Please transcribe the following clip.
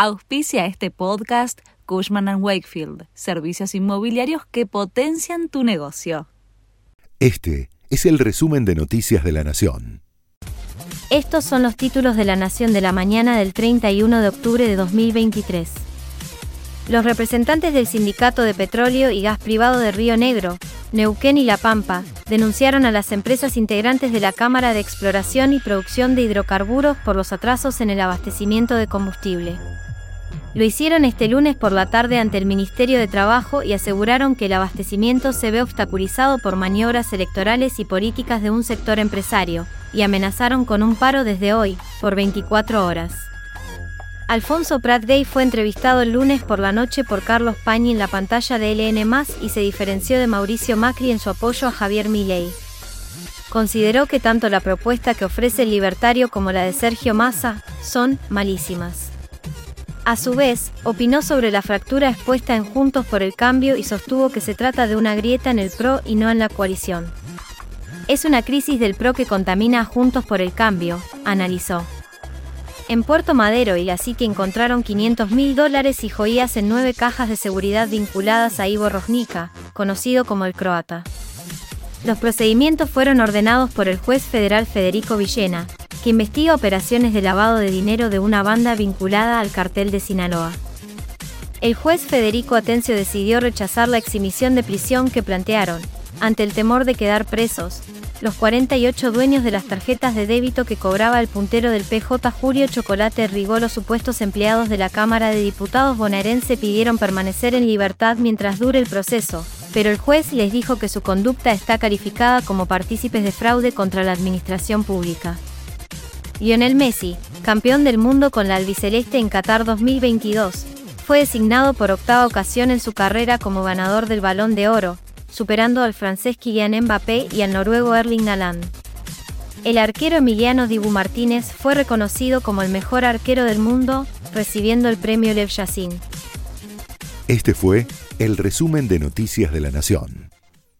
Auspicia este podcast Cushman ⁇ Wakefield, servicios inmobiliarios que potencian tu negocio. Este es el resumen de Noticias de la Nación. Estos son los títulos de la Nación de la mañana del 31 de octubre de 2023. Los representantes del Sindicato de Petróleo y Gas Privado de Río Negro, Neuquén y La Pampa, denunciaron a las empresas integrantes de la Cámara de Exploración y Producción de Hidrocarburos por los atrasos en el abastecimiento de combustible. Lo hicieron este lunes por la tarde ante el Ministerio de Trabajo y aseguraron que el abastecimiento se ve obstaculizado por maniobras electorales y políticas de un sector empresario, y amenazaron con un paro desde hoy, por 24 horas. Alfonso Prat Gay fue entrevistado el lunes por la noche por Carlos Pañi en la pantalla de LN y se diferenció de Mauricio Macri en su apoyo a Javier Milei. Consideró que tanto la propuesta que ofrece el libertario como la de Sergio Massa son malísimas. A su vez, opinó sobre la fractura expuesta en Juntos por el Cambio y sostuvo que se trata de una grieta en el PRO y no en la coalición. Es una crisis del PRO que contamina a Juntos por el Cambio, analizó. En Puerto Madero y la City encontraron 500 mil dólares y joyas en nueve cajas de seguridad vinculadas a Ivo Rosnica, conocido como el croata. Los procedimientos fueron ordenados por el juez federal Federico Villena, que investiga operaciones de lavado de dinero de una banda vinculada al cartel de Sinaloa. El juez Federico Atencio decidió rechazar la exhibición de prisión que plantearon, ante el temor de quedar presos, los 48 dueños de las tarjetas de débito que cobraba el puntero del PJ Julio Chocolate Rigó los supuestos empleados de la Cámara de Diputados bonaerense pidieron permanecer en libertad mientras dure el proceso, pero el juez les dijo que su conducta está calificada como partícipes de fraude contra la administración pública. Lionel Messi, campeón del mundo con la albiceleste en Qatar 2022, fue designado por octava ocasión en su carrera como ganador del Balón de Oro, superando al francés Kylian Mbappé y al noruego Erling Haaland. El arquero Emiliano Dibu Martínez fue reconocido como el mejor arquero del mundo, recibiendo el premio Lev Yassin. Este fue el resumen de Noticias de la Nación.